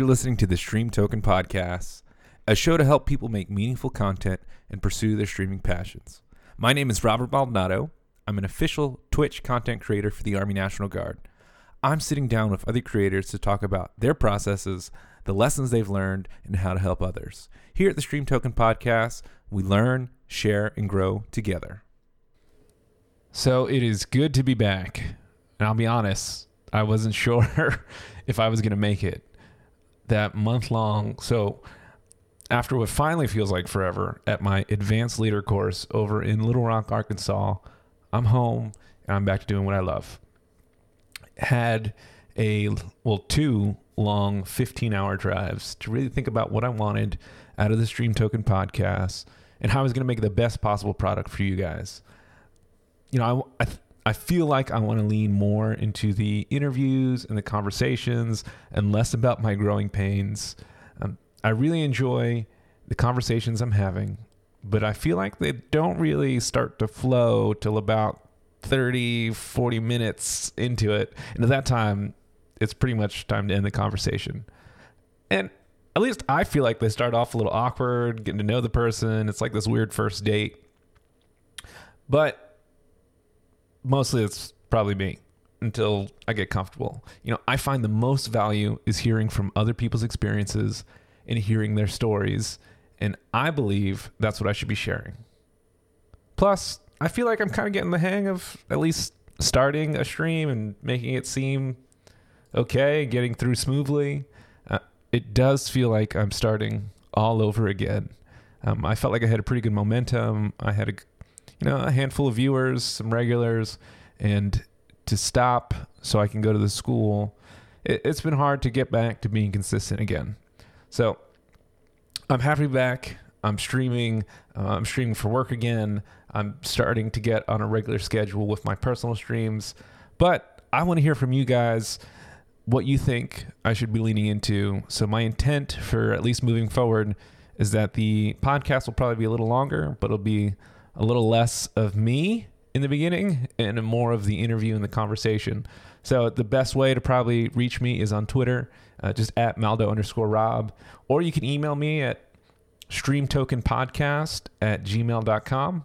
You're listening to the Stream Token Podcast, a show to help people make meaningful content and pursue their streaming passions. My name is Robert Maldonado. I'm an official Twitch content creator for the Army National Guard. I'm sitting down with other creators to talk about their processes, the lessons they've learned, and how to help others. Here at the Stream Token Podcast, we learn, share, and grow together. So it is good to be back. And I'll be honest, I wasn't sure if I was going to make it that month long. So after what finally feels like forever at my advanced leader course over in Little Rock, Arkansas, I'm home and I'm back to doing what I love. Had a, well, two long 15 hour drives to really think about what I wanted out of the Stream Token podcast and how I was going to make the best possible product for you guys. You know, I, I, I feel like I want to lean more into the interviews and the conversations and less about my growing pains. Um, I really enjoy the conversations I'm having, but I feel like they don't really start to flow till about 30, 40 minutes into it. And at that time, it's pretty much time to end the conversation. And at least I feel like they start off a little awkward, getting to know the person. It's like this weird first date. But mostly it's probably me until I get comfortable. You know, I find the most value is hearing from other people's experiences and hearing their stories. And I believe that's what I should be sharing. Plus, I feel like I'm kind of getting the hang of at least starting a stream and making it seem okay, getting through smoothly. Uh, it does feel like I'm starting all over again. Um, I felt like I had a pretty good momentum. I had a, you know, a handful of viewers, some regulars, and to stop so I can go to the school, it, it's been hard to get back to being consistent again. So I'm happy back. I'm streaming. Uh, I'm streaming for work again. I'm starting to get on a regular schedule with my personal streams. But I want to hear from you guys what you think I should be leaning into. So my intent for at least moving forward is that the podcast will probably be a little longer, but it'll be a little less of me in the beginning and more of the interview and the conversation. So the best way to probably reach me is on Twitter, uh, just at Maldo underscore Rob, or you can email me at streamtokenpodcast at gmail.com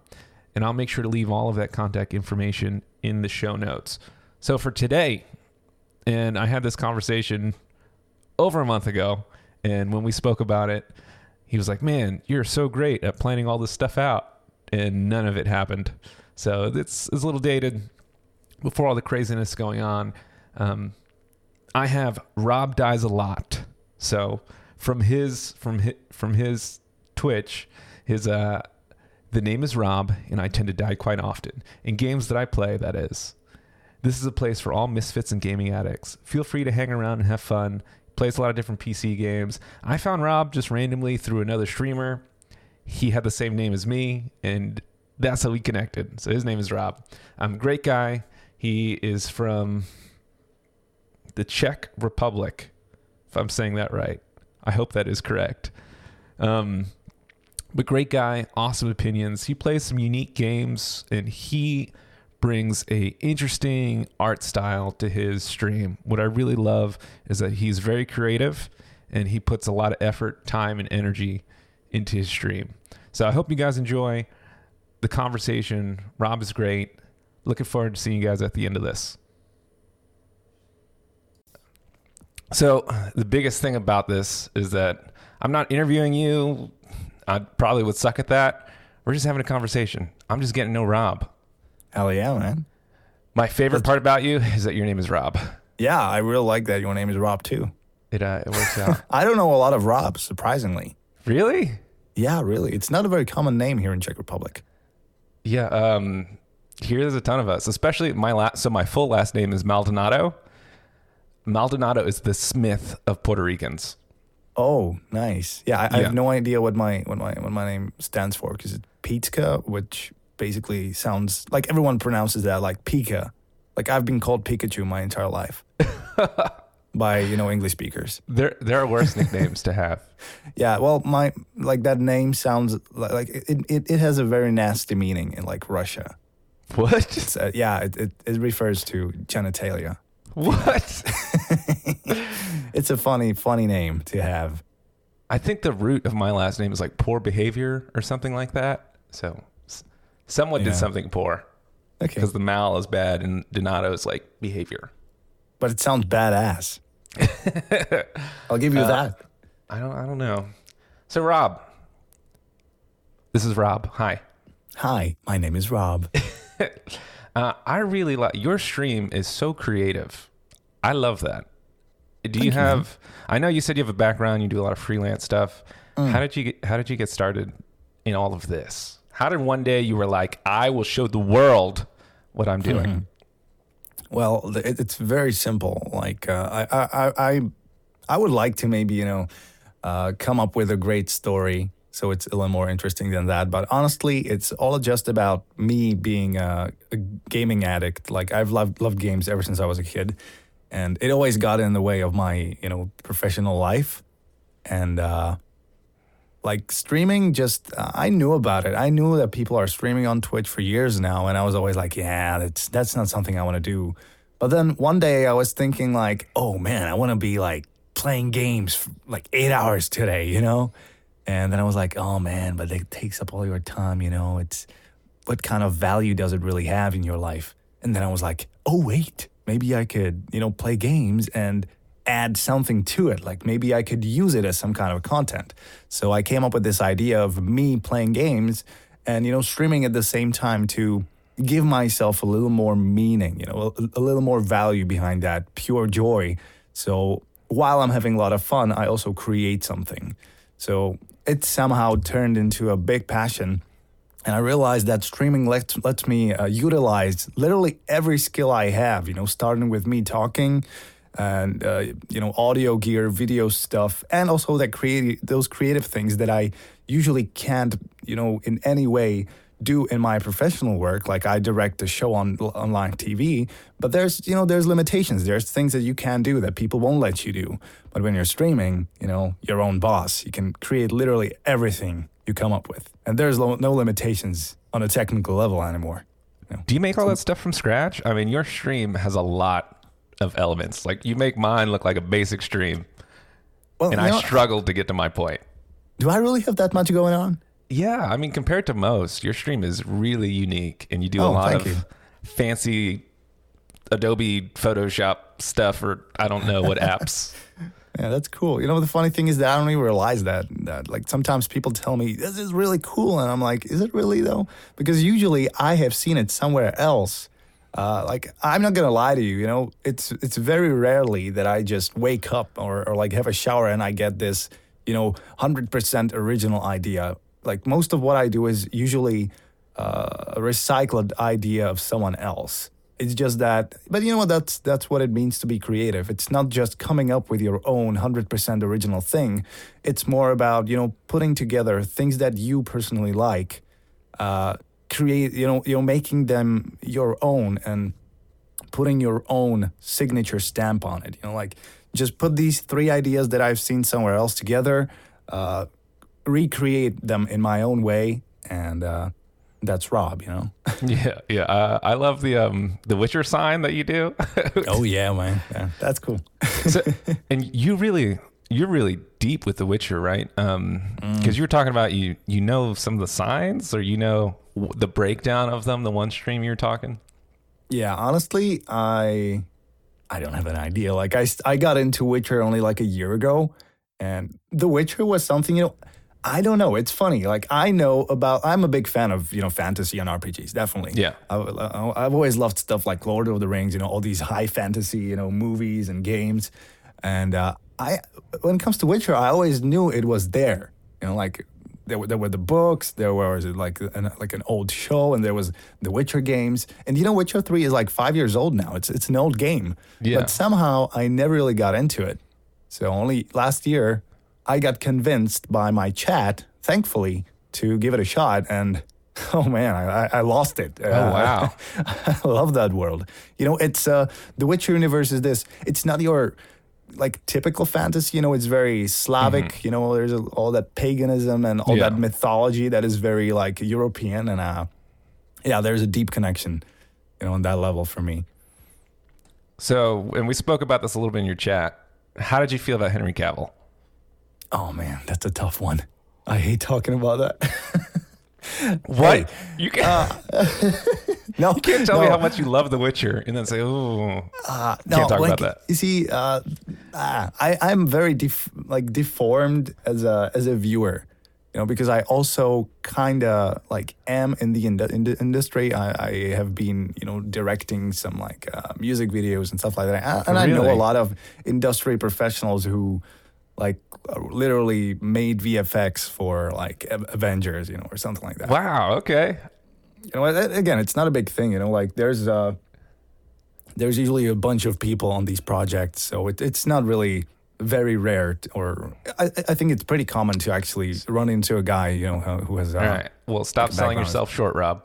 and I'll make sure to leave all of that contact information in the show notes. So for today, and I had this conversation over a month ago, and when we spoke about it, he was like, "Man, you're so great at planning all this stuff out," and none of it happened. So it's, it's a little dated. Before all the craziness going on, um, I have Rob dies a lot. So from his from his, from his Twitch, his uh, the name is Rob, and I tend to die quite often in games that I play. That is. This is a place for all misfits and gaming addicts. Feel free to hang around and have fun. Plays a lot of different PC games. I found Rob just randomly through another streamer. He had the same name as me, and that's how we connected. So his name is Rob. I'm a great guy. He is from the Czech Republic, if I'm saying that right. I hope that is correct. Um, but great guy, awesome opinions. He plays some unique games, and he brings a interesting art style to his stream. What I really love is that he's very creative, and he puts a lot of effort, time, and energy into his stream. So I hope you guys enjoy the conversation. Rob is great. Looking forward to seeing you guys at the end of this. So, the biggest thing about this is that I'm not interviewing you. I probably would suck at that. We're just having a conversation. I'm just getting to know Rob. Hell yeah, man. My favorite part about you is that your name is Rob. Yeah, I really like that your name is Rob too. It uh, it works out. I don't know a lot of Robs, surprisingly. really? Yeah, really. It's not a very common name here in Czech Republic. Yeah. Um, here there's a ton of us, especially my last. So my full last name is Maldonado. Maldonado is the Smith of Puerto Ricans. Oh, nice. Yeah, I, I Yeah. have no idea what my what my what my name stands for because it's Pizka, which basically sounds like everyone pronounces that like Pika. Like I've been called Pikachu my entire life by you know English speakers. There there are worse nicknames to have. Yeah, well, my like that name sounds like, like it, it it has a very nasty meaning in like Russia. What? Uh, yeah, it, it it refers to genitalia. What? it's a funny, funny name to have. I think the root of my last name is like poor behavior or something like that. So someone Yeah. did something poor Okay, because the mal is bad and Donato is like behavior. but it sounds badass. I'll give you Uh, that. I don't. I don't know. So Rob, this is Rob. Hi. Hi, my name is Rob. Uh, I really like your stream is so creative. I love that. Do you Thank you, have? I know you said you have a background. You do a lot of freelance stuff. Mm. How did you get? How did you get started in all of this? How did one day you were like, I will show the world what I'm doing? Mm-hmm. Well, it, it's very simple. Like uh, I, I, I, I- I would like to maybe you know uh, come up with a great story, so it's a little more interesting than that. But honestly, it's all just about me being a, a gaming addict. Like I've loved loved games ever since I was a kid, and it always got in the way of my you know professional life, and. uh like streaming just uh, i knew about it. I knew that people are streaming on twitch for years now and i was always like yeah that's that's not something i want to do. But then one day i was thinking like oh man i want to be like playing games for like eight hours today you know? And then i was like oh man but it takes up all your time you know? It's what kind of value does it really have in your life? And then i was like oh wait maybe i could you know play games. And add something to it. Like maybe I could use it as some kind of content. So I came up with this idea of me playing games and, you know, streaming at the same time to give myself a little more meaning, you know, a, a little more value behind that pure joy. So while I'm having a lot of fun, I also create something. So it somehow turned into a big passion. And I realized that streaming lets, lets me uh, utilize literally every skill I have, you know, starting with me talking and, uh, you know, audio gear, video stuff, and also that creative, those creative things that I usually can't, you know, in any way do in my professional work. Like I direct a show on online TV, but there's, you know, there's limitations. There's things that you can do that people won't let you do. But when you're streaming, you know, your own boss, you can create literally everything you come up with. And there's lo- no limitations on a technical level anymore. Do you make all that stuff from scratch? I mean, your stream has a lot of elements. Like you make mine look like a basic stream, Well, and I know, struggled to get to my point. do I really have that much going on? Yeah, I mean, compared to most, your stream is really unique, and you do a Oh, lot of you. fancy Adobe Photoshop stuff, or I don't know what apps. Yeah, that's cool. You know, the funny thing is that I don't even realize that. That like sometimes people tell me this is really cool, and I'm like, is it really though? Because usually I have seen it somewhere else. Uh, like I'm not gonna lie to you. You know, it's it's very rarely that I just wake up or, or like have a shower and I get this, you know, hundred percent original idea. Like most of what I do is usually uh, a recycled idea of someone else. It's just that, but you know what? That's that's what it means to be creative. It's not just coming up with your own hundred percent original thing. It's more about you know putting together things that you personally like, uh, create you know you're making them your own and putting your own signature stamp on it. You know, like just put these three ideas that I've seen somewhere else together, uh, recreate them in my own way, and uh, that's Rob. You know. yeah, yeah. Uh, I love the um the Witcher sign that you do. oh yeah, man. Yeah, that's cool. so, and you really you're really deep with The Witcher, right? Um, Mm. because you were talking about you you know some of the signs, or you know the breakdown of them. The one stream you're talking. Yeah, honestly, I I don't have an idea. Like I I got into Witcher only like a year ago, and The Witcher was something you know. I don't know. It's funny. Like I know about. I'm a big fan of you know fantasy and RPGs. Definitely. Yeah. I, have always loved stuff like Lord of the Rings. You know all these high fantasy you know movies and games, and uh, I when it comes to Witcher, I always knew it was there. You know, like there were, there were the books, there was like an, like an old show, and there was the Witcher games. And you know, Witcher Three is like five years old now. It's it's an old game, Yeah. but somehow I never really got into it. So only last year, I got convinced by my chat, thankfully, to give it a shot. And oh man, I, I- I lost it. Oh wow. I love that world. You know, it's uh, the Witcher universe is this. It's not your like typical fantasy. You know, it's very Slavic. You know, there's a, all that paganism and all Yeah. that mythology that is very like European. And uh, yeah, there's a deep connection. You know, on that level for me. So, and we spoke about this a little bit in your chat. How did you feel about Henry Cavill? Oh man, that's a tough one. I hate talking about that. What? you can't, no, you can't tell no, me how much you love The Witcher and then say, "Oh, Uh, no, Can't talk like, about that. You see, uh, ah, I I'm very def- like deformed as a as a viewer, you know, because I also kind of like am in the, ind- in the industry. I, I have been you know directing some like uh, music videos and stuff like that, and, and I know a lot of industry professionals who like literally made VFX for like Avengers, you know, or something like that wow, okay." you know again it's not a big thing you know like there's uh there's usually a bunch of people on these projects so it, it's not really very rare t- or I, I think it's pretty common to actually run into a guy you know who who has uh, All right. Well, stop selling yourself short, Rob.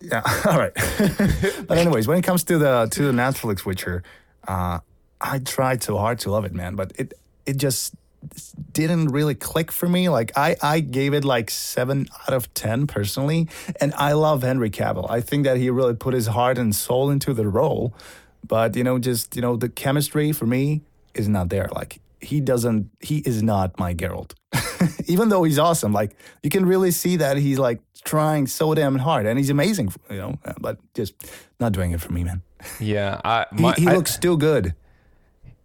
yeah all right but anyways when it comes to the to the netflix witcher uh i tried so hard to love it man but it it just didn't really click for me. Like i i gave it like seven out of ten personally and i love henry cavill. I think that he really put his heart and soul into the role but you know just you know the chemistry for me is not there. Like he doesn't he is not my Geralt. even though he's awesome like you can really see that he's like trying so damn hard and he's amazing you know but just not doing it for me man. Yeah, I, he, he I- looks still good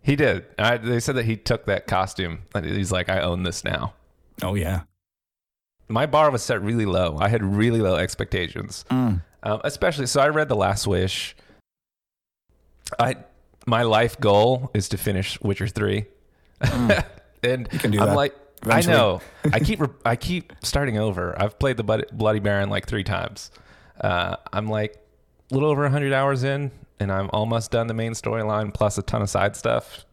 He did. I, they said that he took that costume. He's like, I own this now. oh yeah My bar was set really low. I had really low expectations, Mm. um, especially. So I read The Last Wish. I my life goal is to finish Witcher three, and Mm. You can do I'm that like, eventually. I know. I keep re- I keep starting over. I've played the Bloody- Bloody Baron like three times. Uh, I'm like a little over 100 hours in, and I'm almost done the main storyline plus a ton of side stuff.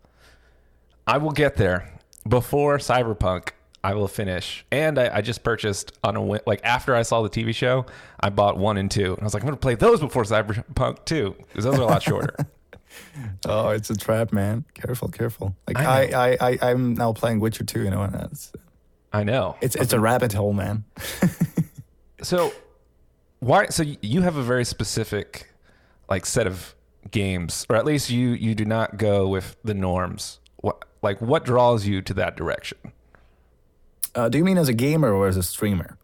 I will get there before Cyberpunk. I will finish, and I, I just purchased on a win- like after I saw the TV show, I bought one and two, and I was like, I'm gonna play those before Cyberpunk two because those are a lot shorter. oh it's a trap man careful careful like I I, I, I i'm now playing witcher 2 you know and that's I know. it's it's a rabbit hole man So why so you have a very specific like set of games or at least you you do not go with the norms. What like what draws you to that direction? uh, do you mean as a gamer or as a streamer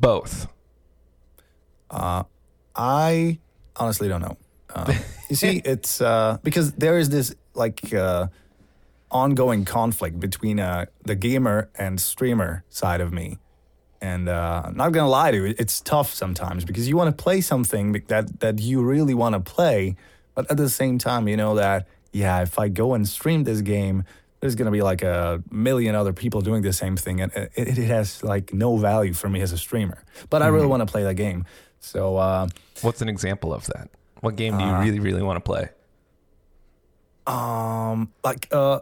Both. I honestly don't know. Um, you see, it's uh, because there is this like uh, ongoing conflict between uh, the gamer and streamer side of me. And uh, I'm not gonna lie to you, it's tough sometimes because you want to play something that that you really want to play, but at the same time, you know that yeah, if I go and stream this game, there's gonna be like a million other people doing the same thing, and it, it has like no value for me as a streamer. But I really want to play that game, so. Uh, What's an example of that? What game do you really really want to play? um like uh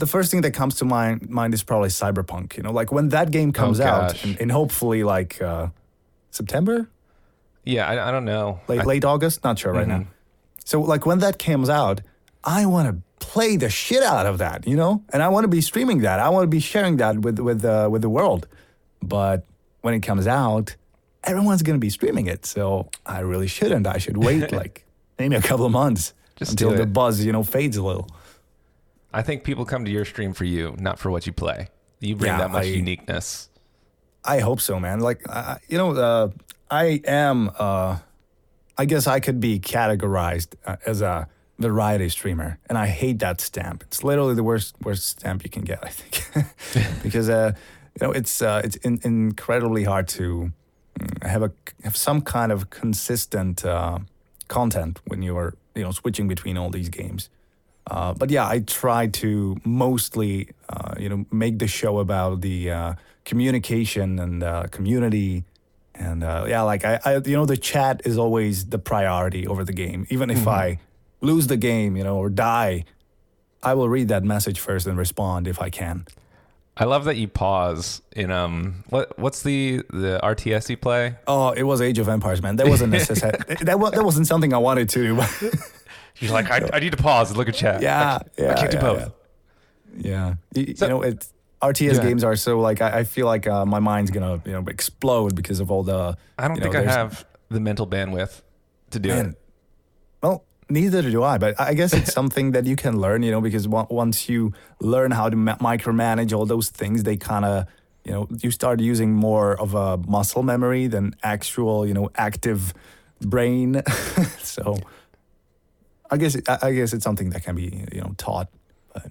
the first thing that comes to mind mind is probably cyberpunk you know? Like when that game comes out and, and hopefully like uh september? Yeah, I, I don't know. late I- late august? Not sure right now. So like when that comes out i want to play the shit out of that you know? And i want to be streaming that. I want to be sharing that with with uh, with the world. But when it comes out everyone's going to be streaming it. So i really shouldn't. I should wait like maybe a couple of months Just until the buzz you know fades a little I think people come to your stream for you, not for what you play. You bring Yeah, that much I- uniqueness. I hope so, man. Like, uh, you know, uh, I am. Uh, I guess I could be categorized uh, as a variety streamer, and I hate that stamp. It's literally the worst worst stamp you can get, I think, because uh, you know it's uh, it's in, incredibly hard to mm, have a have some kind of consistent uh, content when you're you know switching between all these games. Uh, but yeah, I try to mostly, uh, you know, make the show about the uh, communication and uh, community, and uh, yeah, like I, I, you know, the chat is always the priority over the game. Even if I lose the game, you know, or die, I will read that message first and respond if I can. I love that you pause in um what what's the the RTS you play? Oh, it was Age of Empires, man. That wasn't necessary. that was that wasn't something I wanted to do. You're like I, I need to pause and look at chat. Yeah, I, yeah, I can't do yeah, both. Yeah, you, So- you know, it's RTS Yeah. games are so like I, I feel like uh, my mind's gonna you know explode because of all the. I don't you think I have the mental bandwidth to do Man, it. well, neither do I, but I guess it's something that you can learn, you know, because on- once you learn how to ma- micromanage all those things, they kind of, you know, you start using more of a muscle memory than actual, you know, active brain. so I guess I I guess it's something that can be, you know, taught. But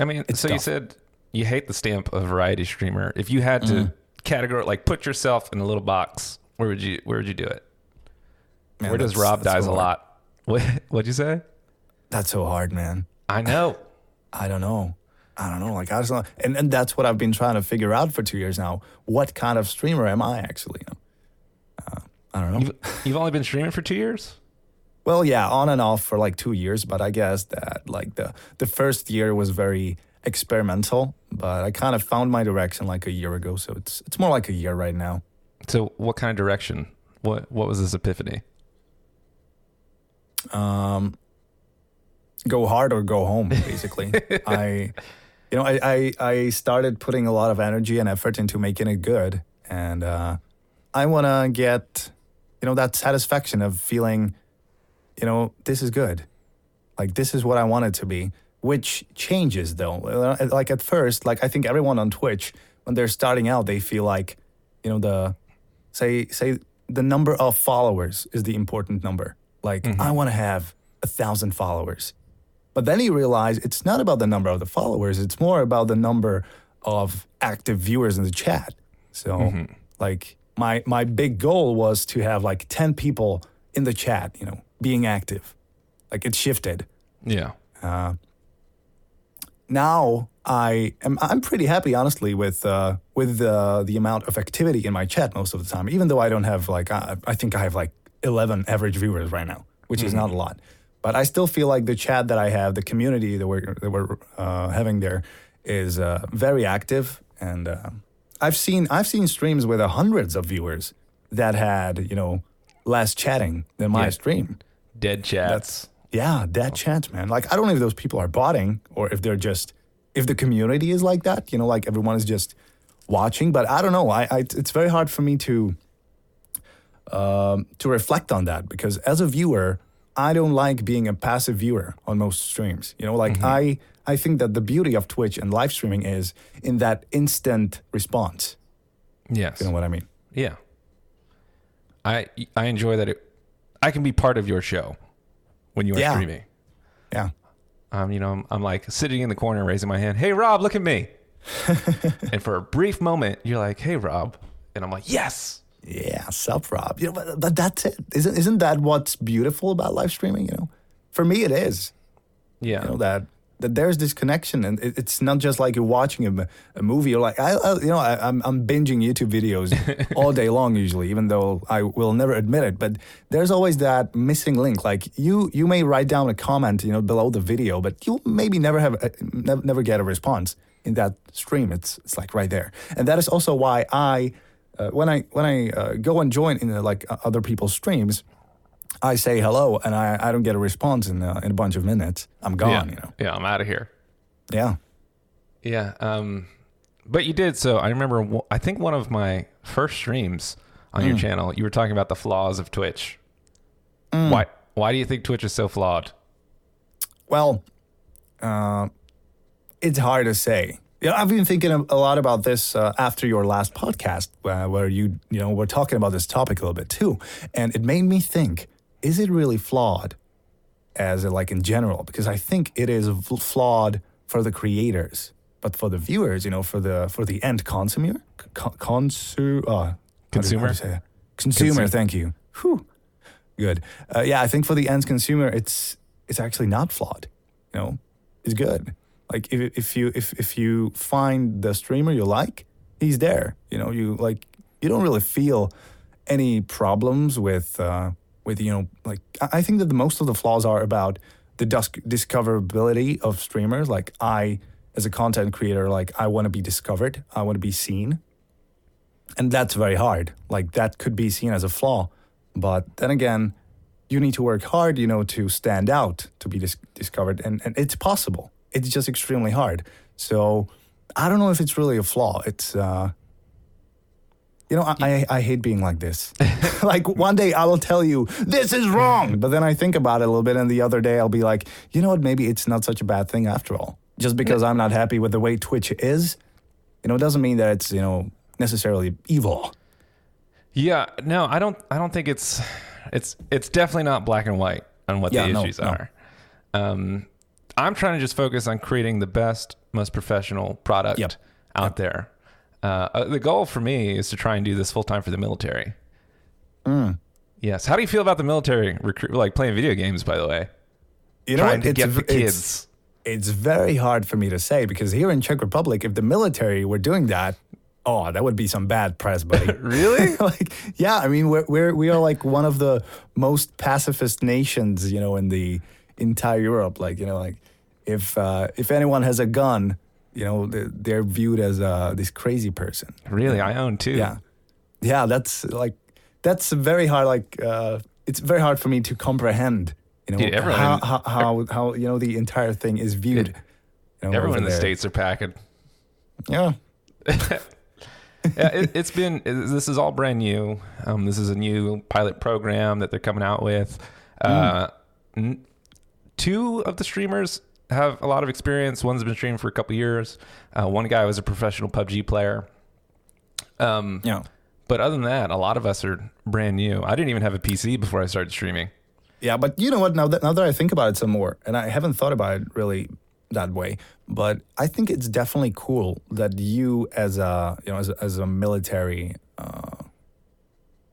I mean, so you said you hate the stamp of variety streamer. If you had to Mm-hmm. categorize, like, put yourself in a little box, where would you where would you do it? man, where does Rob dies so a lot? What what'd you say? That's so hard, man. I know. I don't know. I don't know. Like I just don't, and and that's what I've been trying to figure out for two years now. What kind of streamer am I actually? Uh, I don't know. You've, you've only been streaming for two years. Well, yeah, on and off for like two years, but I guess that like the the first year was very experimental, but I kind of found my direction like a year ago, so it's it's more like a year right now. So, what kind of direction? What what was this epiphany? Um, go hard or go home, basically. I, you know, I, I I started putting a lot of energy and effort into making it good, and uh, I want to get, you know, that satisfaction of feeling, you know, this is good, like this is what I want it to be. Which changes though. Uh, Like at first, like I think everyone on Twitch when they're starting out, they feel like, you know, the say say the number of followers is the important number. Like I want to have a thousand followers, but then you realize it's not about the number of the followers. It's more about the number of active viewers in the chat. So like my my big goal was to have like ten people in the chat, you know, being active. Like it shifted Yeah. now I am I'm pretty happy honestly with uh, with uh, the amount of activity in my chat most of the time. Even though I don't have like I, I think I have like 11 average viewers right now, which is not a lot. But I still feel like the chat that I have, the community that we're that we're uh, having there, is uh, very active. And uh, I've seen I've seen streams with uh, hundreds of viewers that had you know less chatting than my Yeah. stream. Dead chats. Yeah, that chance, man. Like I don't know if those people are botting or if they're just if the community is like that. You know, like everyone is just watching. But I don't know. I, I it's very hard for me to um, to reflect on that because as a viewer, I don't like being a passive viewer on most streams. You know, like I I think that the beauty of Twitch and live streaming is in that instant response. yes. You know what I mean? Yeah. I I enjoy that it I can be part of your show when you are Yeah. streaming. Yeah. Um, you know, I'm, I'm like sitting in the corner raising my hand. Hey Rob, look at me. and for a brief moment, you're like, "Hey Rob." And I'm like, "Yes." Yeah, sup, Rob. You know, but, but that's it. Isn't isn't that what's beautiful about live streaming? You know, for me, it is. Yeah. You know that that there's this connection, and it, it's not just like you're watching a, a movie. You're like, I, I you know, I, I'm I'm binging YouTube videos all day long usually, even though I will never admit it. But there's always that missing link. Like you you may write down a comment, you know, below the video, but you'll maybe never have a, never, never get a response in that stream. It's it's like right there, and that is also why I. Uh, when I when I uh, go and join in uh, like uh, other people's streams, I say hello and I, I don't get a response in uh, in a bunch of minutes. I'm gone. yeah. You know. Yeah, I'm out of here. Yeah. Yeah. Um, but you did. So I remember, I think one of my first streams on Mm. your channel, you were talking about the flaws of Twitch. Mm. Why, why do you think Twitch is so flawed? Well, uh, it's hard to say. Yeah, I've been thinking a a lot about this uh, after your last podcast, uh, where you you know were talking about this topic a little bit too, and it made me think: Is it really flawed, as a, like in general? Because I think it is flawed for the creators, but for the viewers, you know, for the for the end consumer, con- consu- uh, how do you- how do Consumer? you say that? Consumer, Consumer. thank you. Whew. Good. Uh, yeah, I think for the end consumer, it's it's actually not flawed. You know, it's good. Like if if you if if you find the streamer you like, he's there. You know, you like you don't really feel any problems with uh, with you know like I think that the most of the flaws are about the dis- discoverability of streamers. Like I, as a content creator, like I want to be discovered. I want to be seen. And that's very hard. Like that could be seen as a flaw. But then again you need to work hard you know to stand out to be dis- discovered. And, and it's possible. It's just extremely hard. So i don't know if it's really a flaw. It's uh You know, I, I, I hate being like this. like one day I will tell you this is wrong, but then I think about it a little bit, and the other day I'll be like, you know what? Maybe it's not such a bad thing after all. Just because I'm not happy with the way Twitch is, you know, it doesn't mean that it's you know necessarily evil. Yeah, no, I don't. I don't think it's it's it's definitely not black and white on what Yeah, the issues no. are. Um, I'm trying to just focus on creating the best, most professional product Yep. out there. Uh, uh, the goal for me is to try and do this full time for the military. Mm. Yes. How do you feel about the military recruit, like playing video games? By the way, You know trying what? to It's, get the v- it's- it's very hard for me to say because here in Czech Republic, if the military were doing that, oh, that would be some bad press, buddy. Really? like, yeah, I mean, we're, we're we are like one of the most pacifist nations, you know, in the entire Europe. Like, you know, like if uh, if anyone has a gun, you know, they're, viewed as uh, this crazy person. Really, I own two. Yeah, yeah, that's like that's very hard. Like, uh, it's very hard for me to comprehend. You know, Dude, everyone how, how how how you know the entire thing is viewed. you know, Everyone in the there. states are packing. Yeah. yeah, it, it's been this is all brand new. Um, this is a new pilot program that they're coming out with. Uh, n- two of the streamers have a lot of experience. One's been streaming for a couple years. Uh, one guy was a professional PUBG player. Um, Yeah. but other than that, a lot of us are brand new. I didn't even have a PC before I started streaming. Yeah, but you know what? Now that now that I think about it some more, and I haven't thought about it really that way, but I think it's definitely cool that you, as a you know, as a, as a military, uh,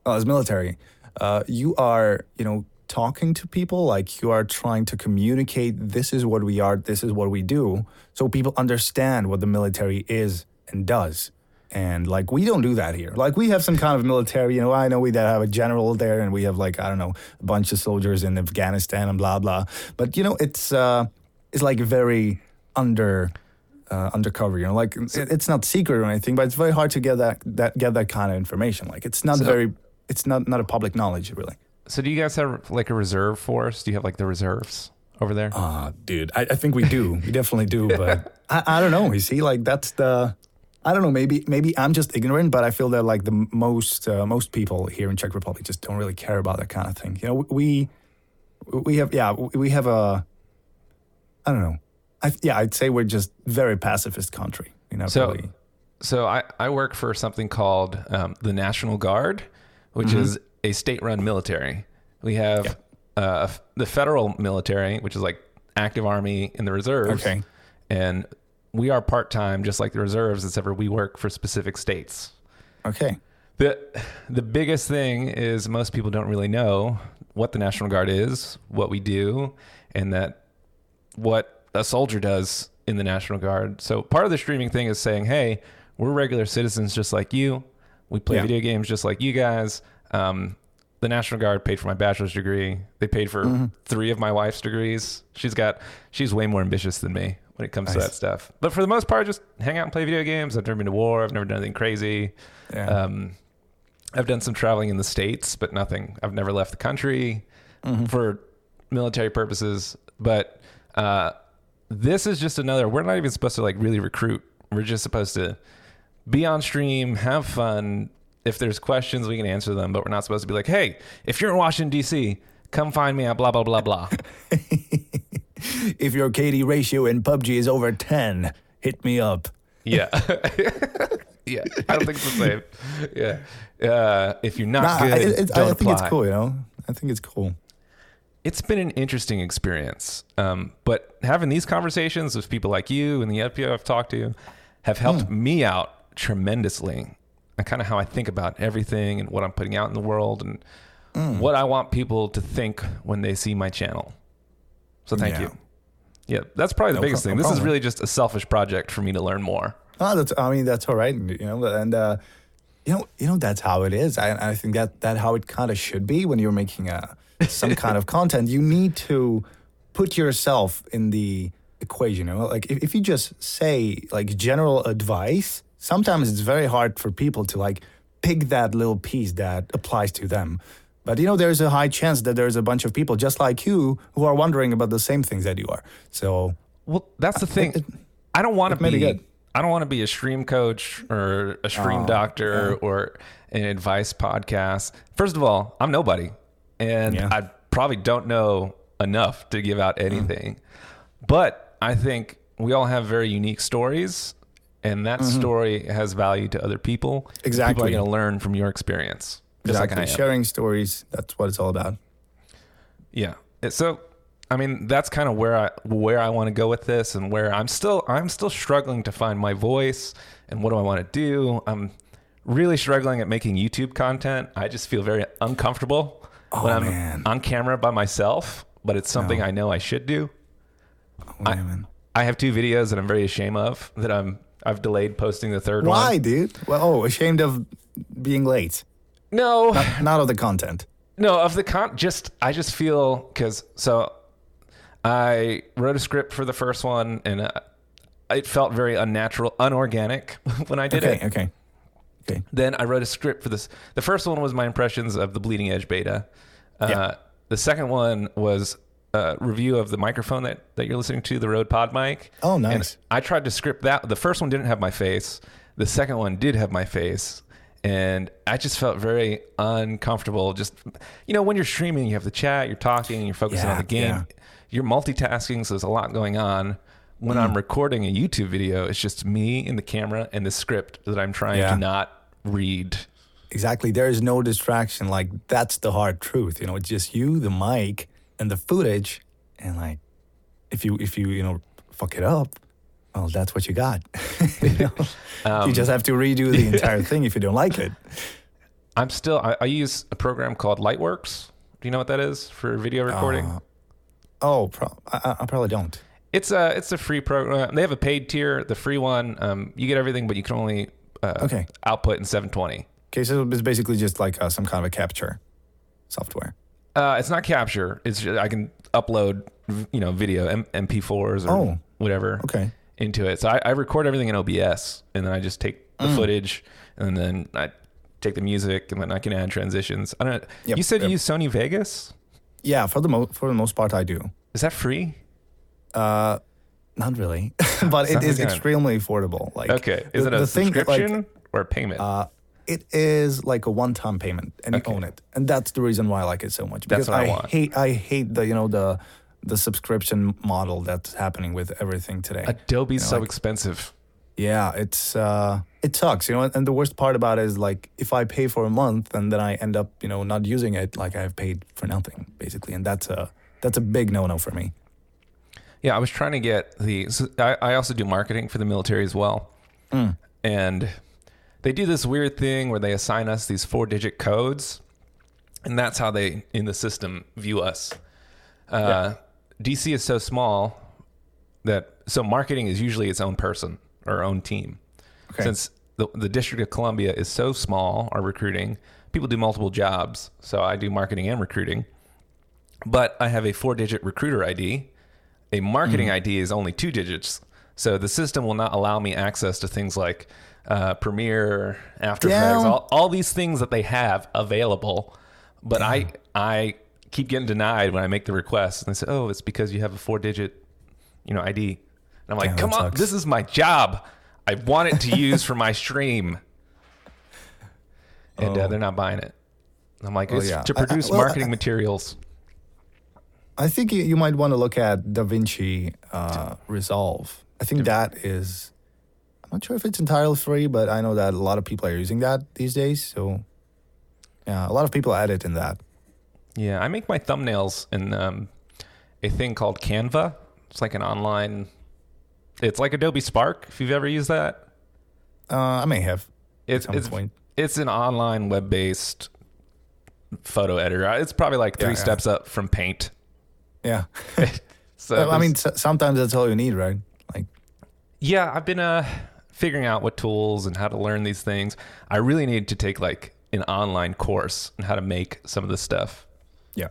well, as military, uh, you are you know talking to people like you are trying to communicate. This is what we are. This is what we do, so people understand what the military is and does. And like we don't do that here. Like we have some kind of military, you know. I know we have a general there, and we have like I don't know a bunch of soldiers in Afghanistan and blah blah. But you know, it's uh, it's like very under uh, undercover. You know, like it, it's not secret or anything, but it's very hard to get that that get that kind of information. Like it's not So- very, it's not not a public knowledge really. So, do you guys have like a reserve force? Do you have like the reserves over there? Ah, dude, I, I think we do. we definitely do, but I, I don't know. You see, like that's the. I don't know. Maybe maybe I'm just ignorant, but I feel that like the most uh, most people here in Czech Republic just don't really care about that kind of thing. You know, we we have yeah we have a. I don't know. I yeah I'd say we're just very pacifist country. You know, So- really. So I, I work for something called um, the National Guard, which Mm-hmm. is a state-run military. We have uh, the federal military, which is like active army and the reserves. Okay. And we are part-time, just like the reserves, except for we work for specific states. Okay. The the biggest thing is most people don't really know what the National Guard is, what we do, and that what a soldier does in the National Guard. So part of the streaming thing is saying, hey, we're regular citizens just like you. We play Yeah. video games just like you guys. Um, the National Guard paid for my bachelor's degree. They paid for Mm-hmm. three of my wife's degrees. She's got she's way more ambitious than me when it comes to that stuff. But for the most part, just hang out and play video games. I've never been to war. I've never done anything crazy. Yeah. Um, I've done some traveling in the states, but nothing. I've never left the country for military purposes. But uh, this is just another. We're not even supposed to like really recruit. We're just supposed to be on stream, have fun. If there's questions, we can answer them. But we're not supposed to be like, hey, if you're in Washington D.C., come find me at blah blah blah blah. if your KD ratio in PUBG is over ten, hit me up. yeah, yeah. I don't think it's the same. Yeah. Uh, if you're not Nah, good, I, it, don't I think it's cool. You know, I think it's cool. it's been an interesting experience. Um, but having these conversations with people like you and the other people I've talked to have helped Hmm. me out tremendously. And kind of how I think about everything and what I'm putting out in the world and Hmm. what I want people to think when they see my channel. So thank Yeah. you. Yeah, that's probably the No biggest pro- thing. no This is really just a selfish project for me to learn more. Oh, that's. I mean, that's all right. You know, and uh, you know, you know, that's how it is. I, I think that that how it kind of should be when you're making a some kind of content. You need to put yourself in the equation. You know, like if, if you just say like general advice, sometimes it's very hard for people to like pick that little piece that applies to them. But you know, there's a high chance that there's a bunch of people just like you who are wondering about the same things that you are. So Well, that's the thing. it- I don't want to be. good. I don't want to be a stream coach or a stream Oh, doctor or an advice podcast. First of all, I'm nobody, and Yeah. I probably don't know enough to give out mm. anything. But I think we all have very unique stories, and that mm-hmm. story has value to other people. Exactly, People are going to learn from your experience, just Exactly. like Sharing stories. That's what it's all about. Yeah. So, I mean, that's kind of where I where I want to go with this, and where I'm still I'm still struggling to find my voice and what do I want to do. I'm really struggling at making YouTube content. I just feel very uncomfortable oh, when Oh, I'm man. on camera by myself, but it's something No. I know I should do. Oh, man. I have two videos that I'm very ashamed of that I'm I've delayed posting the third one. Why, dude? Well, oh, ashamed of being late. No, Not of the content. No, of the con, just I just feel because so I wrote a script for the first one and uh, it felt very unnatural, unorganic when I did Okay, it. okay. Okay. Then I wrote a script for this. The first one was my impressions of the Bleeding Edge beta. Uh, Yeah. The second one was a review of the microphone that, that you're listening to, the Rode Pod mic. Oh, And nice. I tried to script that. The first one didn't have my face. The second one did have my face. And I just felt very uncomfortable. Just, you know, when you're streaming, you have the chat, you're talking, you're focusing on the game. yeah. You're multitasking, so there's a lot going on. When Hmm. I'm recording a YouTube video, it's just me and the camera and the script that I'm trying Yeah. to not read. Exactly. There is no distraction. Like that's the hard truth. You know, it's just you, the mic, and the footage. And like, if you if you you know fuck it up, well, that's what you got. you, know? Um, you just have to redo the entire thing if you don't like it. I'm still. I, I use a program called Lightworks. Do you know what that is for video recording? Uh, oh, pro- I, I- probably don't. it's a it's a free program. They have a paid tier. The free one, um, you get everything, but you can only uh, Okay. output in 720. Okay, so it's basically just like uh, some kind of a capture software. Uh, it's not capture. It's just, I can upload you know video M- MP4s or Oh. whatever Okay. into it. So I, I record everything in OBS, and then I just take the Mm. footage, and then I take the music, and then I can add transitions. I don't. Yep, you said yep. you use Sony Vegas. Yeah, for the mo- for the most part, I do. Is that free? Uh, not really, but it is like extremely affordable. Like Okay. Is the- it a that, like, subscription or a payment? Uh, it is like a one-time payment, and Okay. you own it, and that's the reason why I like it so much. That's Because what I I, want. hate I hate the you know the the subscription model that's happening with everything today. Adobe's you know, so like- expensive. yeah, it's uh, it sucks, you know. And the worst part about it is like if I pay for a month and then I end up you know not using it, like I've paid for nothing basically, and that's a that's a big no-no for me. Yeah, I was trying to get the. So I, I also do marketing for the military as well, Mm. and they do this weird thing where they assign us these four-digit codes, and that's how they in the system view us. Uh, DC is so small that so marketing is usually its own person or own team. Okay. Since the, the District of Columbia is so small, our recruiting people do multiple jobs. So I do marketing and recruiting, but I have a four-digit recruiter ID. A marketing Mm-hmm. ID is only two digits. So the system will not allow me access to things like uh, Premiere, After Effects, all, all these things that they have available. But I I keep getting denied when I make the request, and they say, "Oh, it's because you have a four-digit, you know, ID." And I'm like, Damn, "Come on, sucks. this is my job. I want it to use for my stream." And uh, Oh. they're not buying it. I'm like, Oh, yeah. to I- I- produce well, marketing I- materials. I think you, you might want to look at DaVinci uh, Resolve. I think that is. I'm not sure if it's entirely free, but I know that a lot of people are using that these days. So, yeah, a lot of people edit in that. Yeah, I make my thumbnails in um, a thing called Canva. It's like an online. It's like Adobe Spark. If you've ever used that, Uh, I may have. it's it's point. it's an online web-based photo editor. It's probably like three Yeah, yeah. steps up from Paint. Yeah. So I mean, sometimes that's all you need, right? Like, yeah, I've been uh figuring out what tools and how to learn these things. I really need to take like an online course on how to make some of this stuff. yeah.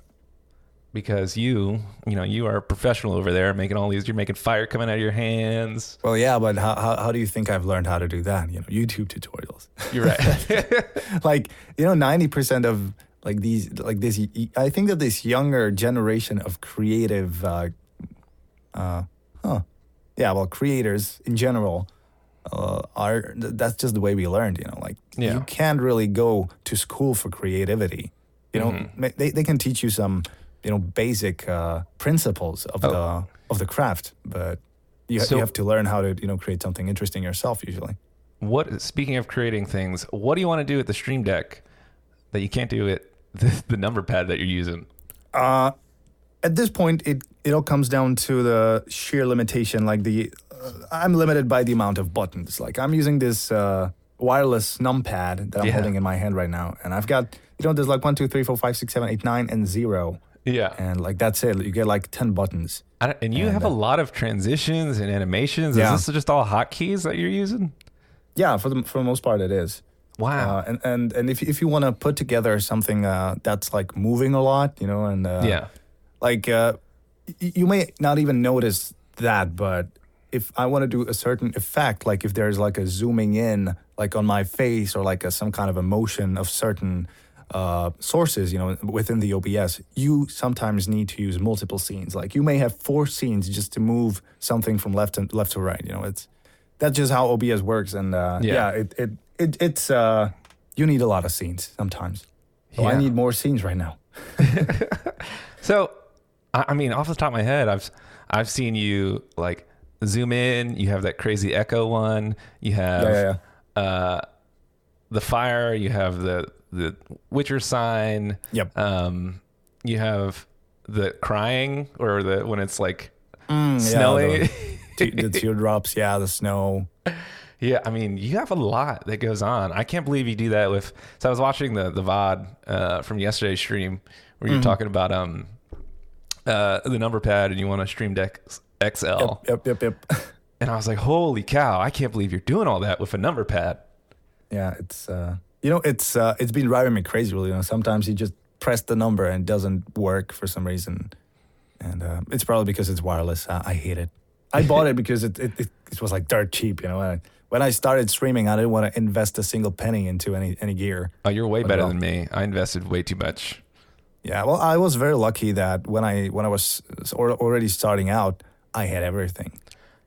because you, you know, you are a professional over there making all these. You're making fire coming out of your hands. Well, yeah, but how, how, how do you think I've learned how to do that? You know, YouTube tutorials. You're right. like you know 90% of like these like this i think that this younger generation of creative uh uh huh yeah well creators in general uh, are that's just the way we learned. You know, like Yeah. you can't really go to school for creativity. You know, Mhm. they they can teach you some you know basic uh, principles of Oh. the of the craft, but you, So- you have to learn how to you know create something interesting yourself. Usually, What? Speaking of creating things, what do you want to do with the Stream Deck that you can't do with the, the number pad that you're using? uh, at this point, it it all comes down to the sheer limitation. Like the I'm limited by the amount of buttons. Like I'm using this uh, wireless numpad that I'm Yeah. holding in my hand right now, and I've got you know there's like one, two, three, four, five, six, seven, eight, nine, and zero, Yeah. and like that's it. You get like ten buttons. I don't- and you And, have a uh, lot of transitions and animations. Yeah. Is this just all hotkeys that you're using? Yeah, for the for the most part, it is. Wow. Uh, and and and if if you want to put together something uh, that's like moving a lot, you know, and uh, yeah. like uh, y- you may not even notice that, but if I want to do a certain effect, like if there's like a zooming in, like on my face, or like a, some kind of emotion of certain uh, sources, you know, within the OBS, you sometimes need to use multiple scenes. Like you may have four scenes just to move something from left to left to right. You know, it's that's just how OBS works, and uh, Yeah. yeah. it, it it it's uh, you need a lot of scenes sometimes. So I need more scenes right now. So, I I mean, off the top of my head, I've I've seen you like zoom in. You have that crazy echo one. You have Yeah, yeah, Uh, the fire. You have the the Witcher sign. Yep. Um, you have the crying or the when it's like Mm, yeah, the- te- the teardrops, yeah, the snow. Yeah, I mean, you have a lot that goes on. I can't believe you do that with. So I was watching the the VOD uh, from yesterday's stream where you're Mhm. talking about um uh, the number pad and you want to stream deck XL, Yep, yep, yep, yep. and I was like, holy cow! I can't believe you're doing all that with a number pad. yeah, it's uh, you know, it's uh, it's been driving me crazy. Really, you know, sometimes you just press the number and it doesn't work for some reason, and uh, it's probably because it's wireless. I, I hate it. I bought it because it, it it it was like dirt cheap. You know, when I, when I started streaming, I didn't want to invest a single penny into any any gear. Oh, you're way better than me. I invested way too much. Yeah, well, I was very lucky that when I when I was already starting out, I had everything.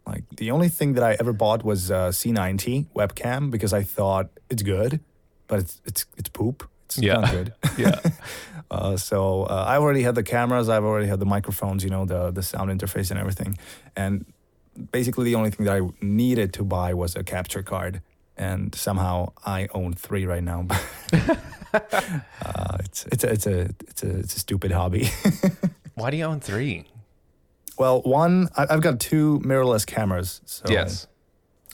Like the only thing that I ever bought was a C90 webcam because I thought it's good, but it's it's it's poop. It's Yeah. not good. Yeah. uh, so uh, I already had the cameras, I've already had the microphones, you know, the the sound interface and everything, and basically the only thing that I needed to buy was a capture card. And somehow I own three right now. uh, it's it's a, it's a it's a it's a stupid hobby. Why do you own three? Well, one I, I've got two mirrorless cameras. So yes.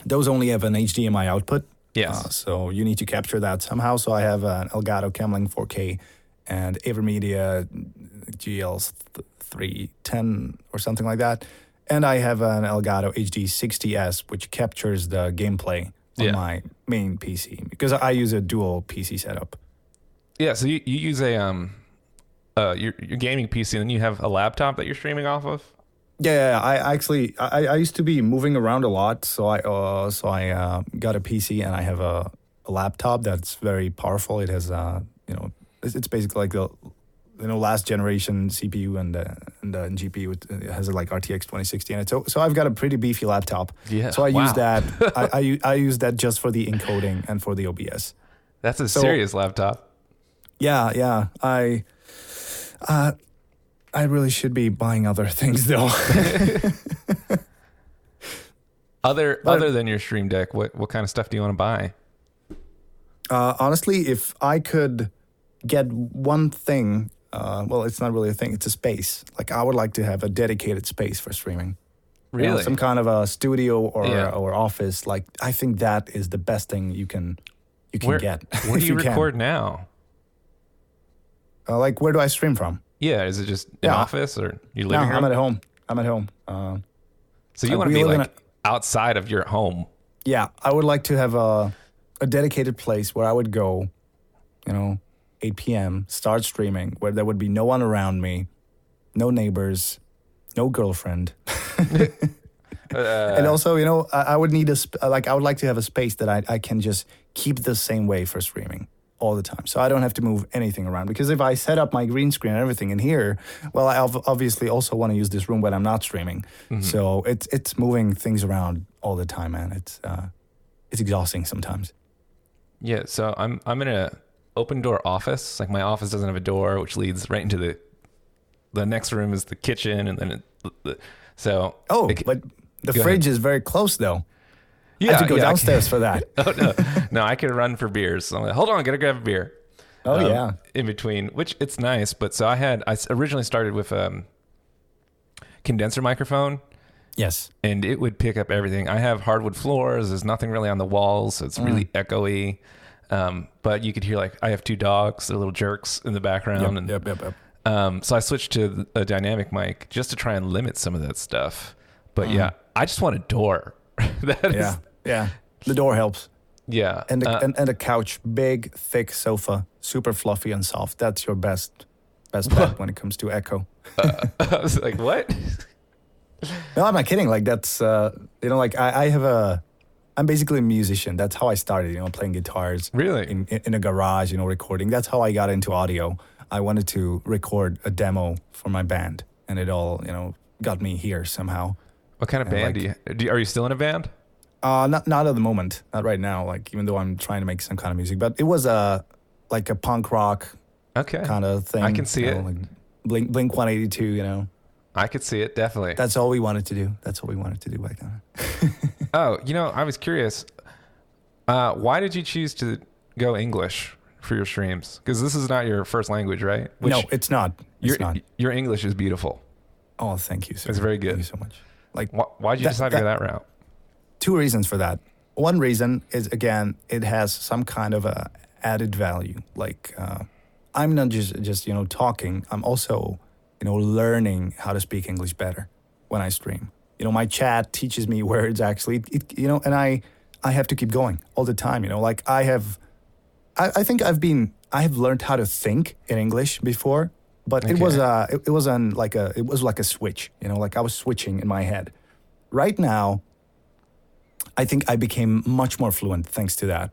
those only have an HDMI output. Yes. Uh, so you need to capture that somehow. So I have an Elgato Cam Link 4K and AverMedia GL 310 or something like that. And I have an Elgato HD 60S, which captures the gameplay on Yeah. my main PC because I use a dual PC setup. yeah. So you, you use a um uh your your gaming PC and then you have a laptop that you're streaming off of. Yeah. I actually I, I used to be moving around a lot, so I uh, so I uh, got a PC and I have a, a laptop that's very powerful. It has uh you know it's, it's basically like the you know last generation CPU and uh, and, uh, GPU. It, it has a, like RTX 2060 in it. So so I've got a pretty beefy laptop. Yeah. So I Wow. use that. I, I I use that just for the encoding and for the OBS. That's a So- serious laptop. Yeah, yeah. I uh I really should be buying other things though. Other But- other than your stream deck, what what kind of stuff do you want to buy? Uh, honestly, if I could get one thing, uh, well, it's not really a thing; it's a space. Like I would like to have a dedicated space for streaming. You know, Really? some kind of a studio or Yeah. or office. Like I think that is the best thing you can you can Where- get. Where do you, can. record now? Uh, like where do I stream from? Yeah, is it just an office or you your No, living I'm at home. I'm at home. Uh, so you want to be like outside of your home. yeah, I would like to have a a dedicated place where I would go. You know, 8 p.m. start streaming where there would be no one around me, no neighbors, no girlfriend. Uh, and also, you know, I, I would need a sp- like I would like to have a space that I, I can just keep the same way for streaming all the time, so I don't have to move anything around. Because if I set up my green screen and everything in here, well, I obviously also want to use this room when I'm not streaming. mhm. So it's it's moving things around all the time, man. It's uh, it's exhausting sometimes. Yeah, so I'm I'm in a open door office. Like my office doesn't have a door, which leads right into the the next room is the kitchen, and then it, the, so Oh, it- but the fridge is very close though. Yeah, I have to go yeah, downstairs for that. oh no, no, I can run for beers. So I'm like, hold on, gotta grab a beer. Oh um, yeah. in between, which it's nice. But so I had I originally started with um condenser microphone. Yes. and it would pick up everything. I have hardwood floors. There's nothing really on the walls, so it's really Mm. echoey. Um, but you could hear like I have two dogs, they're little jerks in the background, Yep, and yep, yep, yep. um, so I switched to a dynamic mic just to try and limit some of that stuff. But Mhm. yeah, I just want a door. that is, Yeah. The door helps. yeah. And the, Uh, and, and a couch, big, thick sofa, super fluffy and soft. That's your best best bet when it comes to echo. I was like, what? No, I'm not kidding. Like that's uh you know, like I, I have a I'm basically a musician. That's how I started, you know, playing guitars Really? in, in a garage, you know, recording. That's how I got into audio. I wanted to record a demo for my band and it all, you know, got me here somehow. What kind of And, band like- do you? Are you still in a band? Uh not not at the moment, not right now, like even though I'm trying to make some kind of music, but it was a like a punk rock Okay, kind of thing. I can see you it. know, Like Blink Blink 182, you know. I could see it definitely. That's all we wanted to do. That's all we wanted to do back then. Oh, you know, I was curious. Uh, why did you choose to go English for your streams? Because this is not your first language, right? no, it's not. It's your not. your English is beautiful. Oh, thank you. Sir. It's very good. Thank you so much. Like Why, why'd you That- decide to go that route? Two reasons for that. One reason is again, it has some kind of a added value. Like uh, I'm not just just you know talking. I'm also you know learning how to speak English better when I stream. You know, my chat teaches me words actually. It, you know, and I I have to keep going all the time. You know, like I have, I, I think I've been I have learned how to think in English before, but it was Okay. uh it, it was on like a it was like a switch. You know, like I was switching in my head. Right now, I think I became much more fluent thanks to that.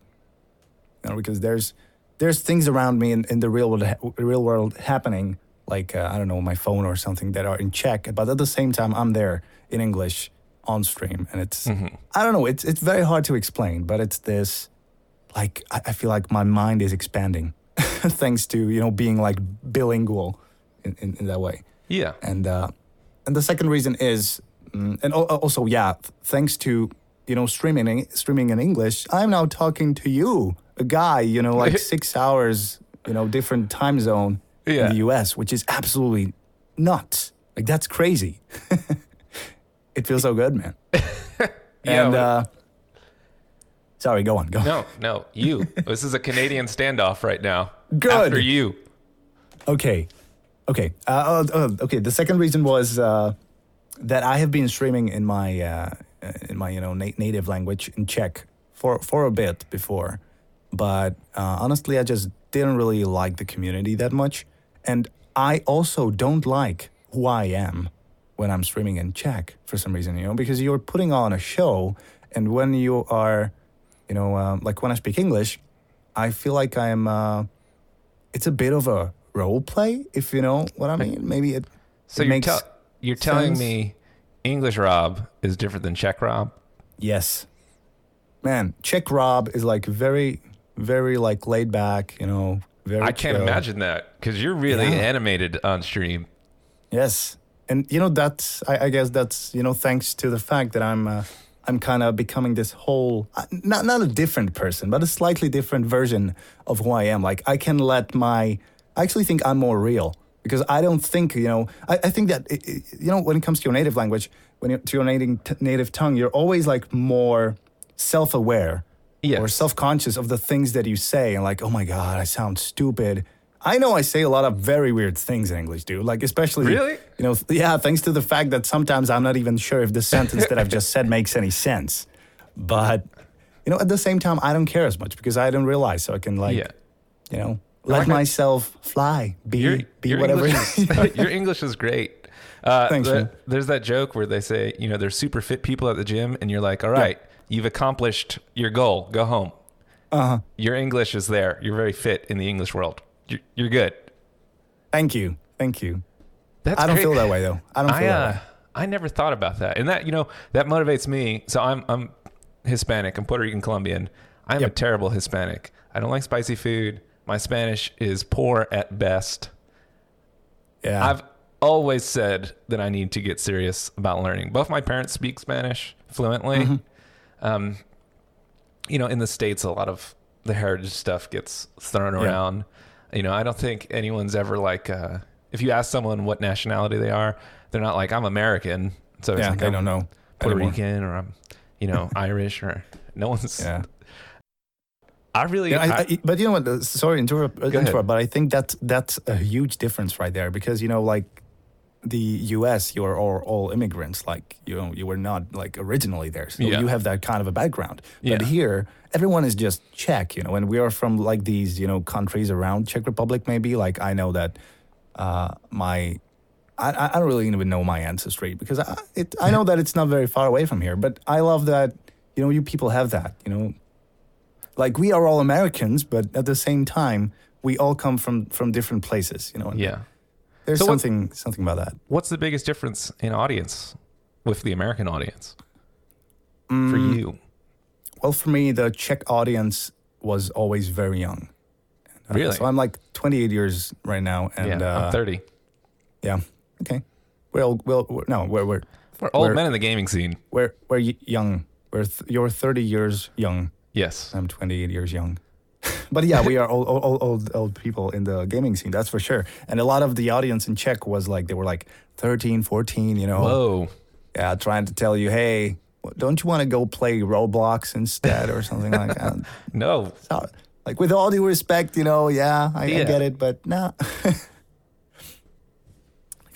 You know, because there's there's things around me in, in the real world, real world happening, like uh, I don't know, my phone or something that are in Czech, but at the same time I'm there in English on stream, and it's I don't know, it's it's very hard to explain, but it's this like I, I feel like my mind is expanding thanks to you know being like bilingual in, in, in that way Yeah. and uh, and the second reason is mm, and also yeah thanks to you know streaming streaming in english i'm now talking to you a guy you know like six hours you know different time zone Yeah. in the us which is absolutely nuts like that's crazy it feels so good man Yeah, and uh sorry go on go on. No, no, you. this is a Canadian standoff right now. Good. After you. Okay. Okay. Uh, uh, uh, okay. The second reason was uh, that I have been streaming in my uh, in my you know na- native language in Czech for for a bit before, but uh, honestly, I just didn't really like the community that much, and I also don't like who I am when I'm streaming in Czech for some reason. You know, because you're putting on a show, and when you are, you know, um, like when I speak English, I feel like I'm. Uh, it's a bit of a role play, if you know what I mean. Maybe it. So it you're, makes tell you're telling me English Rob is different than Czech Rob? yes, man. Czech Rob is like very, very like laid back. You know, very. I can't chill. imagine that because you're really Yeah. animated on stream. Yes, and you know that's I, I guess that's you know thanks to the fact that I'm uh, I'm kind of becoming this whole uh, not not a different person, but a slightly different version of who I am. Like I can let my I actually think I'm more real because I don't think you know I, I think that it, it- you know when it comes to your native language when you to your native t- native tongue you're always like more self aware Yes. or self conscious of the things that you say and like, oh my God, I sound stupid. I know I say a lot of very weird things in English, dude. Like, especially, Really? you know, yeah, thanks to the fact that sometimes I'm not even sure if the sentence that I've just said makes any sense. But, you know, at the same time, I don't care as much because I don't realize. So I can, like, yeah. you know, let can- myself fly, be, Your, be your whatever. English is, your English is great. Uh, Thanks, the- man. There's that joke where they say, you know, there's super fit people at the gym, and you're like, all right, you've accomplished your goal. Go home. uh-huh. Your English is there. You're very fit in the English world. You're, you're good. Thank you. Thank you. That's I don't great. feel that way, though. I don't I feel that uh, way. I never thought about that, and that you know that motivates me. So I'm I'm Hispanic. I'm Puerto Rican Colombian. I'm a terrible Hispanic. I don't like spicy food. My Spanish is poor at best. Yeah. I've always said that I need to get serious about learning. Both my parents speak Spanish fluently. Mm-hmm. Um, you know, in the states, a lot of the heritage stuff gets thrown Yeah. around. You know, I don't think anyone's ever like, uh, if you ask someone what nationality they are, they're not like, I'm American. So yeah, like, they I'm don't know. Puerto anymore. Rican or I'm, you know, Irish or no one's. Yeah. I really, Yeah, I, I- but you know what? uh, Sorry, interrupt, uh, interrupt. But I think that that's a huge difference right there because you know, like the U.S., you are all, all immigrants. Like you know, you were not like originally there, so Yeah. you have that kind of a background. But Yeah. here, everyone is just Czech. You know, and we are from like these you know countries around Czech Republic. Maybe like I know that uh, my. I, I I don't really even know my ancestry because I, it, I know that it's not very far away from here, but I love that you know you people have that you know like we are all Americans, but at the same time, we all come from from different places, you know. and yeah. there's So something something about that. What's the biggest difference in audience with the American audience for Mm, you? Well, for me, the Czech audience was always very young. Uh, Really? So I'm like 28 years right now, and yeah, uh, I'm 30. yeah, okay. We're all, well, we're, no, we're we're We're old we're- men in the gaming scene. we're we're young. We're th- you're 30 years young. Yes. I'm 28 years young. but yeah, we are old, old, old, old people in the gaming scene, that's for sure. And a lot of the audience in Czech was like, they were like 13, 14, you know. Whoa. Yeah, trying to tell you, hey, don't you want to go play Roblox instead or something like that? No. So, like, with all due respect, you know, yeah, I, I get it, but no. like,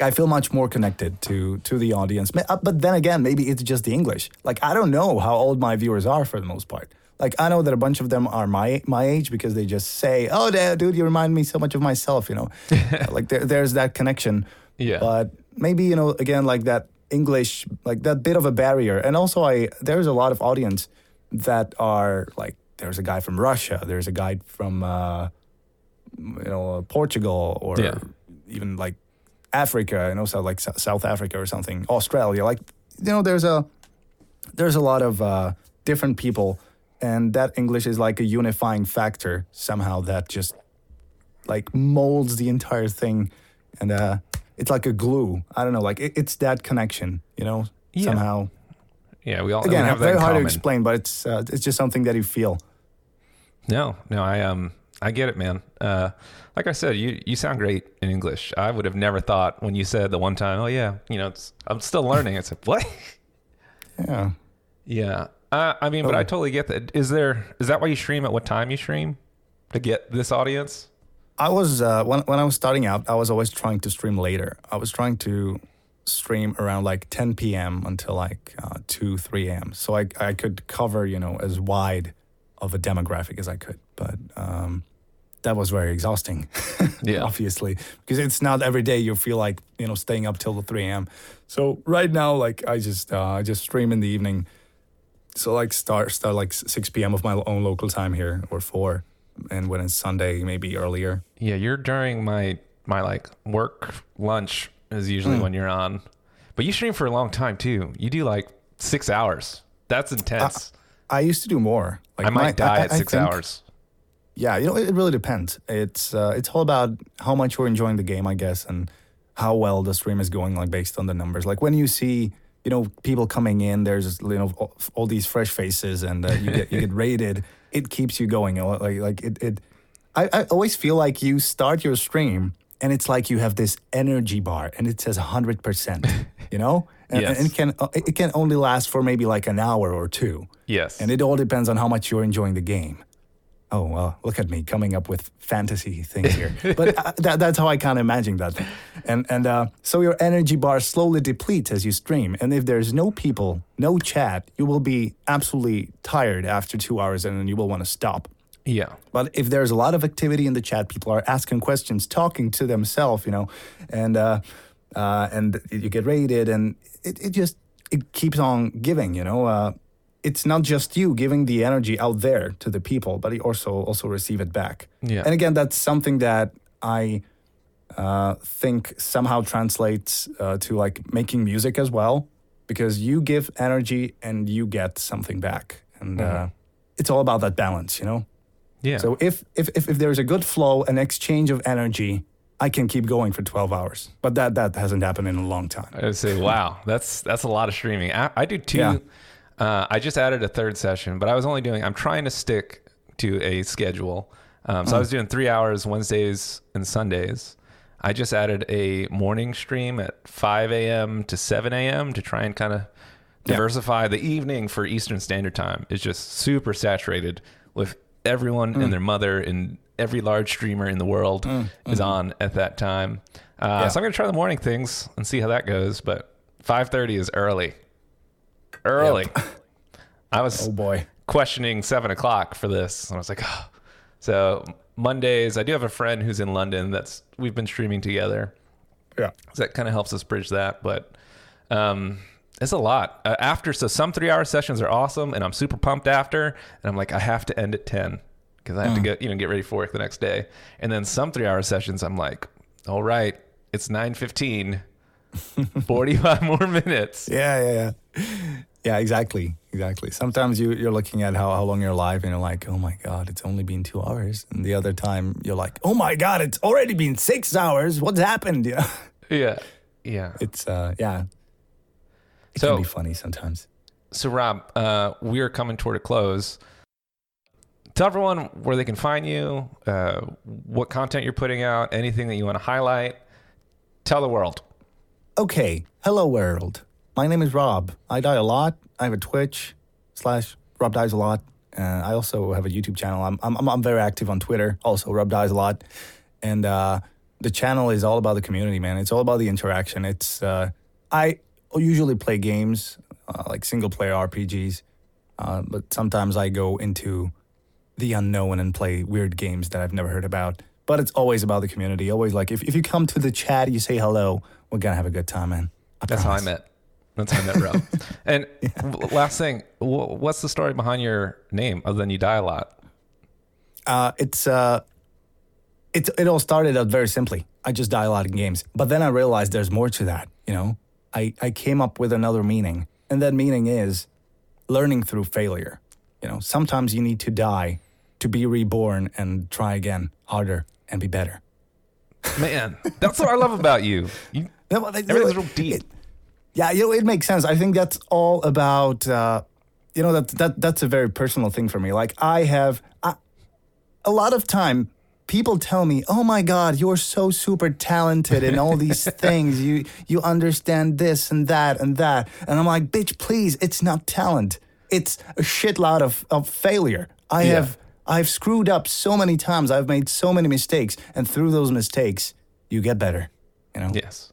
I feel much more connected to to the audience. Uh, But then again, maybe it's just the English. Like, I don't know how old my viewers are for the most part. Like, I know that a bunch of them are my my age because they just say, "Oh, dude, you remind me so much of myself," you know. like, there, there's that connection. Yeah. But maybe you know, again, like that English, like that bit of a barrier. And also, I there's a lot of audience that are like, there's a guy from Russia, there's a guy from, uh, you know, Portugal, or Yeah. even like Africa, you know, so like Sou- South Africa or something, Australia. Like, you know, there's a there's a lot of uh, different people, and that English is like a unifying factor somehow that just like molds the entire thing, and uh, it's like a glue. I don't know, like it, it's that connection, you know, Yeah. somehow. yeah, we all we Again, have that very hard to explain, but it's uh, it's just something that you feel. No, no, I um I get it, man. Uh like I said, you you sound great in English. I would have never thought when you said the one time, "Oh yeah, you know, it's I'm still learning." I said, "What?" Yeah. yeah. Uh, I mean, but. I totally get that. Is there is that why you stream at what time you stream to get this audience? I was uh, when when I was starting out, I was always trying to stream later. I was trying to stream around like 10 p.m. until like uh, 2 3 a.m. So I I could cover you know as wide of a demographic as I could, but um, that was very exhausting. Yeah. obviously, because it's not every day you feel like you know staying up till the 3 a.m. So right now, like I just uh, I just stream in the evening. So like start start like 6 p.m. of my own local time here or 4 and when it's Sunday maybe earlier. Yeah, you're during my my like work lunch is usually Mm. when you're on. But you stream for a long time too. You do like 6 hours. That's intense. I used to do more. Like I might my- die I- at I 6 think- hours. Yeah, you know, it really depends. It's uh, it's all about how much you're enjoying the game, I guess, and how well the stream is going, like based on the numbers. Like when you see, you know, people coming in, there's you know all, all these fresh faces, and uh, you get you get raided. It keeps you going. Like like it. it I, I always feel like you start your stream and it's like you have this energy bar and it says 100%, you know? And, Yes. and it can uh, it can only last for maybe like an hour or two. Yes. And it all depends on how much you're enjoying the game. Oh, well, look at me coming up with fantasy things here. but uh, that, that's how I kind of imagine that. And, and uh, so your energy bar slowly depletes as you stream. And if there's no people, no chat, you will be absolutely tired after two hours and then you will want to stop. yeah. But if there's a lot of activity in the chat, people are asking questions, talking to themselves, you know, and uh, uh, and you get raided, and it, it just it keeps on giving, you know. Uh, it's not just you giving the energy out there to the people, but you also also receive it back. Yeah. And again, that's something that I uh, think somehow translates uh, to like making music as well, because you give energy and you get something back, and uh, it's all about that balance, you know. Yeah. So if, if if if there's a good flow, an exchange of energy, I can keep going for 12 hours. But that that hasn't happened in a long time. I would say, wow, that's that's a lot of streaming. I, I do two. Yeah. Uh, I just added a third session, but I was only doing. I'm trying to stick to a schedule. Um, so I was doing three hours Wednesdays and Sundays. I just added a morning stream at 5 a.m. to 7 a.m. to try and kind of diversify. The evening for Eastern Standard Time is just super saturated with everyone and their mother and every large streamer in the world is on at that time. Uh, Yeah. So I'm going to try the morning things and see how that goes. But 5:30 is early. Early. I was Oh boy. questioning seven o'clock for this. And I was like, oh. So Mondays, I do have a friend who's in London that's we've been streaming together. Yeah. So that kind of helps us bridge that. But um, it's a lot. Uh, after, so some three hour sessions are awesome and I'm super pumped after. And I'm like, I have to end at 10 because I have to get, you know, get ready for work the next day. And then some three hour sessions, I'm like, all right, it's 9.15, 45 more minutes. Yeah, yeah, yeah. Yeah, exactly. Exactly. Sometimes you, you're looking at how, how long you're alive and you're like, oh my God, it's only been two hours. And the other time you're like, oh my God, it's already been six hours. What's happened? Know? Yeah. Yeah. It's, uh, yeah. It So- can be funny sometimes. So, Rob, uh, we are coming toward a close. Tell everyone where they can find you, uh, what content you're putting out, anything that you want to highlight. Tell the world. Okay. Hello, world. My name is Rob. I die a lot. I have a Twitch slash Rob dies a lot. Uh, I also have a YouTube channel. I'm, I'm I'm very active on Twitter. Also, Rob dies a lot, and uh, the channel is all about the community, man. It's all about the interaction. It's uh, I usually play games uh, like single player RPGs, uh, but sometimes I go into the unknown and play weird games that I've never heard about. But it's always about the community. Always like if, if you come to the chat, you say hello, we're gonna have a good time, man. I That's how I met. How I met Rob. and w- last thing, what's the story behind your name other than you die a lot? Uh, it's uh, it's it all started out very simply. I just die a lot in games, but then I realized there's more to that. You know, I I came up with another meaning, and that meaning is learning through failure. You know, sometimes you need to die to be reborn and try again harder and be better. Man, that's what I love about you. you No, everything's real deep. it- yeah, you know, it makes sense. I think that's all about. Uh, you know that that that's a very personal thing for me. Like I have I, a lot of time. People tell me, "Oh my God, you're so super talented in all these things. You you understand this and that and that." And I'm like, "Bitch, please, it's not talent. It's a shitload of of failure. I Yeah. have I've screwed up so many times. I've made so many mistakes, and through those mistakes, you get better. You know." Yes.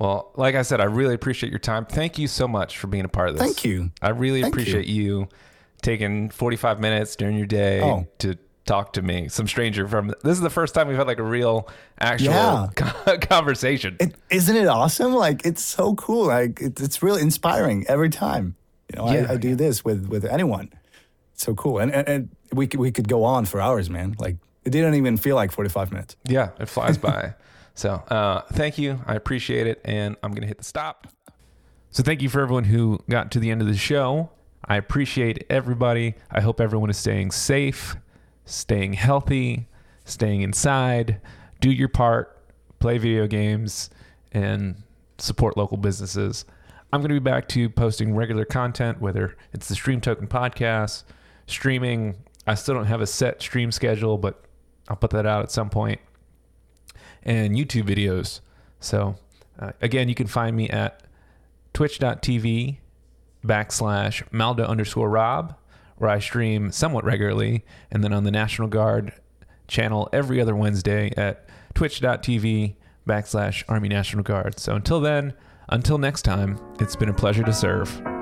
Well, like I said, I really appreciate your time. Thank you so much for being a part of this. Thank you. I really Thank appreciate you. taking 45 minutes during your day Oh. to talk to me, some stranger from. This is the first time we've had like a real, actual Yeah. conversation. It, isn't it awesome? Like it's so cool. Like it, it's really inspiring every time. You know, Yeah, I, I do this with with anyone. It's so cool, and, and and we could we could go on for hours, man. Like it didn't even feel like forty five minutes. Yeah, it flies by. So uh, thank you. I appreciate it. And I'm going to hit the stop. So thank you for everyone who got to the end of the show. I appreciate everybody. I hope everyone is staying safe, staying healthy, staying inside. Do your part, play video games, and support local businesses. I'm going to be back to posting regular content, whether it's the Stream Token podcast, streaming. I still don't have a set stream schedule, but I'll put that out at some point and YouTube videos. So, uh, again, you can find me at twitch.tv backslash Maldo underscore Rob, where I stream somewhat regularly, and then on the National Guard channel every other Wednesday at twitch.tv backslash Army National Guard. So, until then, until next time, it's been a pleasure to serve.